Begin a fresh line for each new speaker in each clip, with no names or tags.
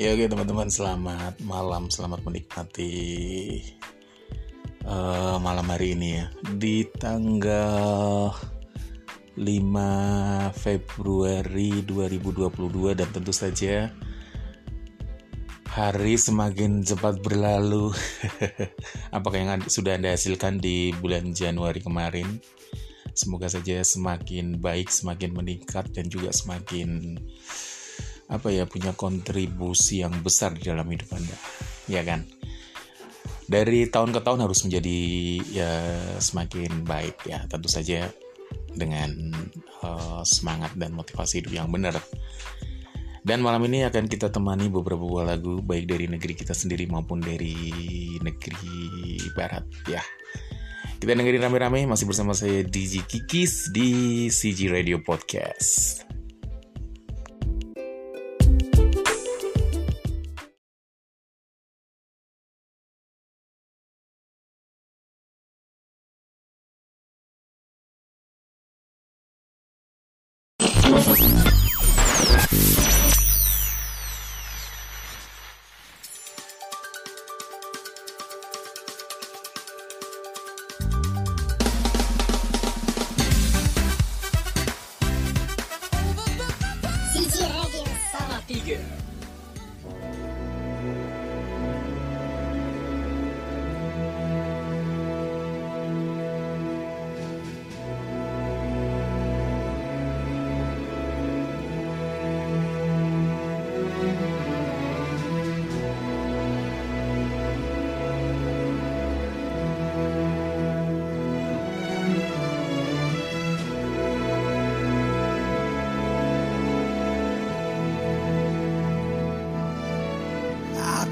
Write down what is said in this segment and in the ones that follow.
Ya oke teman-teman selamat malam, selamat menikmati uh, malam hari ini ya. Di tanggal 5 Februari 2022 dan tentu saja hari semakin cepat berlalu. Apakah yang sudah Anda hasilkan di bulan Januari kemarin? Semoga saja semakin baik, semakin meningkat dan juga semakin apa ya punya kontribusi yang besar di dalam hidup Anda. Ya kan? Dari tahun ke tahun harus menjadi ya semakin baik ya, tentu saja dengan uh, semangat dan motivasi hidup yang benar. Dan malam ini akan kita temani beberapa buah lagu baik dari negeri kita sendiri maupun dari negeri barat ya. Kita dengerin rame-rame masih bersama saya DJ Kikis di CG Radio Podcast. Regios.
Tama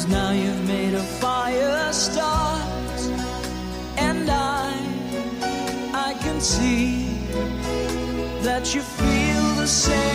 Cause
now you've made a fire start. And I, I can see That you feel the same.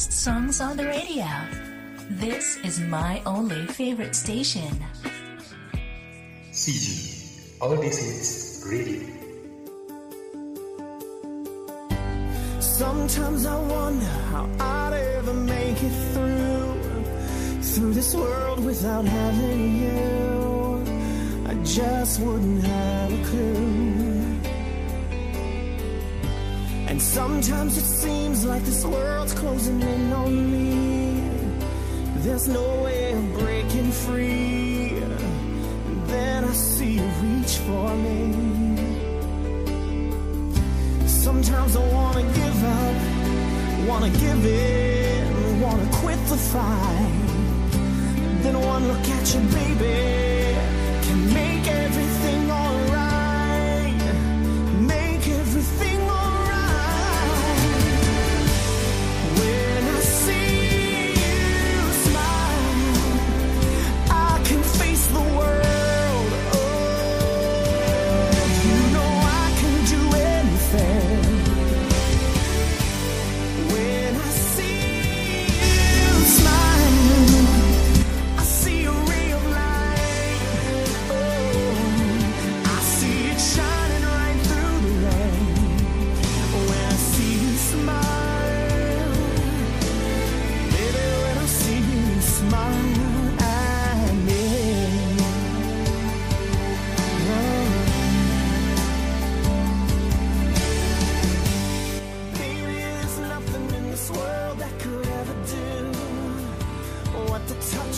best songs on the radio. This is my only favorite station.
CG, all this is radio.
Sometimes I wonder how I'd ever make it through through this world without having you. I just wouldn't have a clue. Sometimes it seems like this world's closing in on me. There's no way of breaking free. Then I see you reach for me. Sometimes I wanna give up Wanna give in Wanna quit the fight. Then one look at you, baby Can make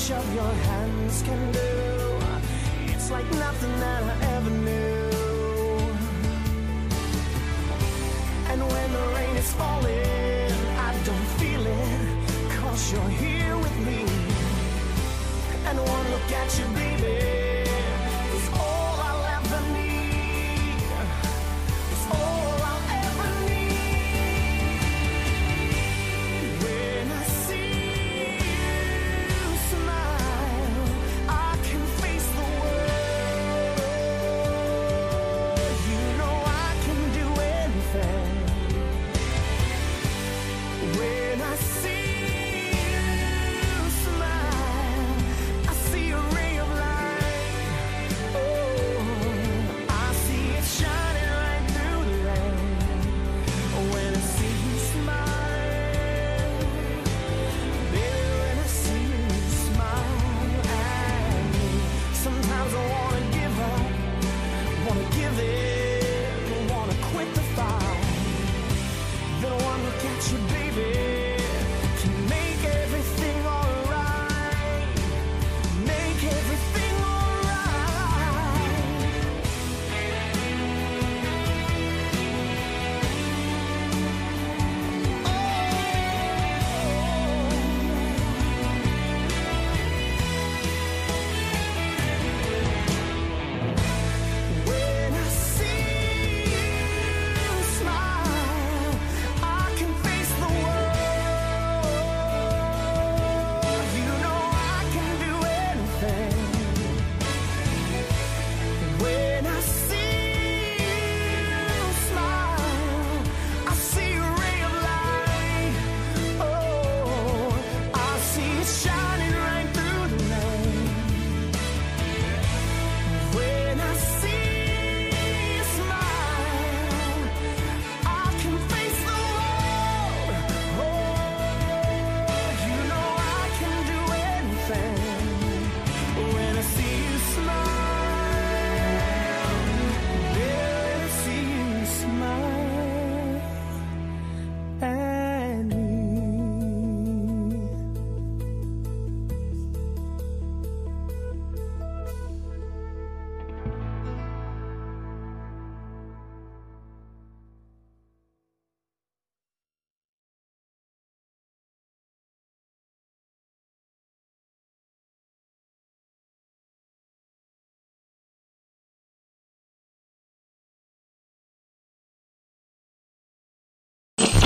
touch of your hands can do. It's like nothing that I ever knew. And when the rain is falling, I don't feel it, cause you're here with me. And one look at you, baby.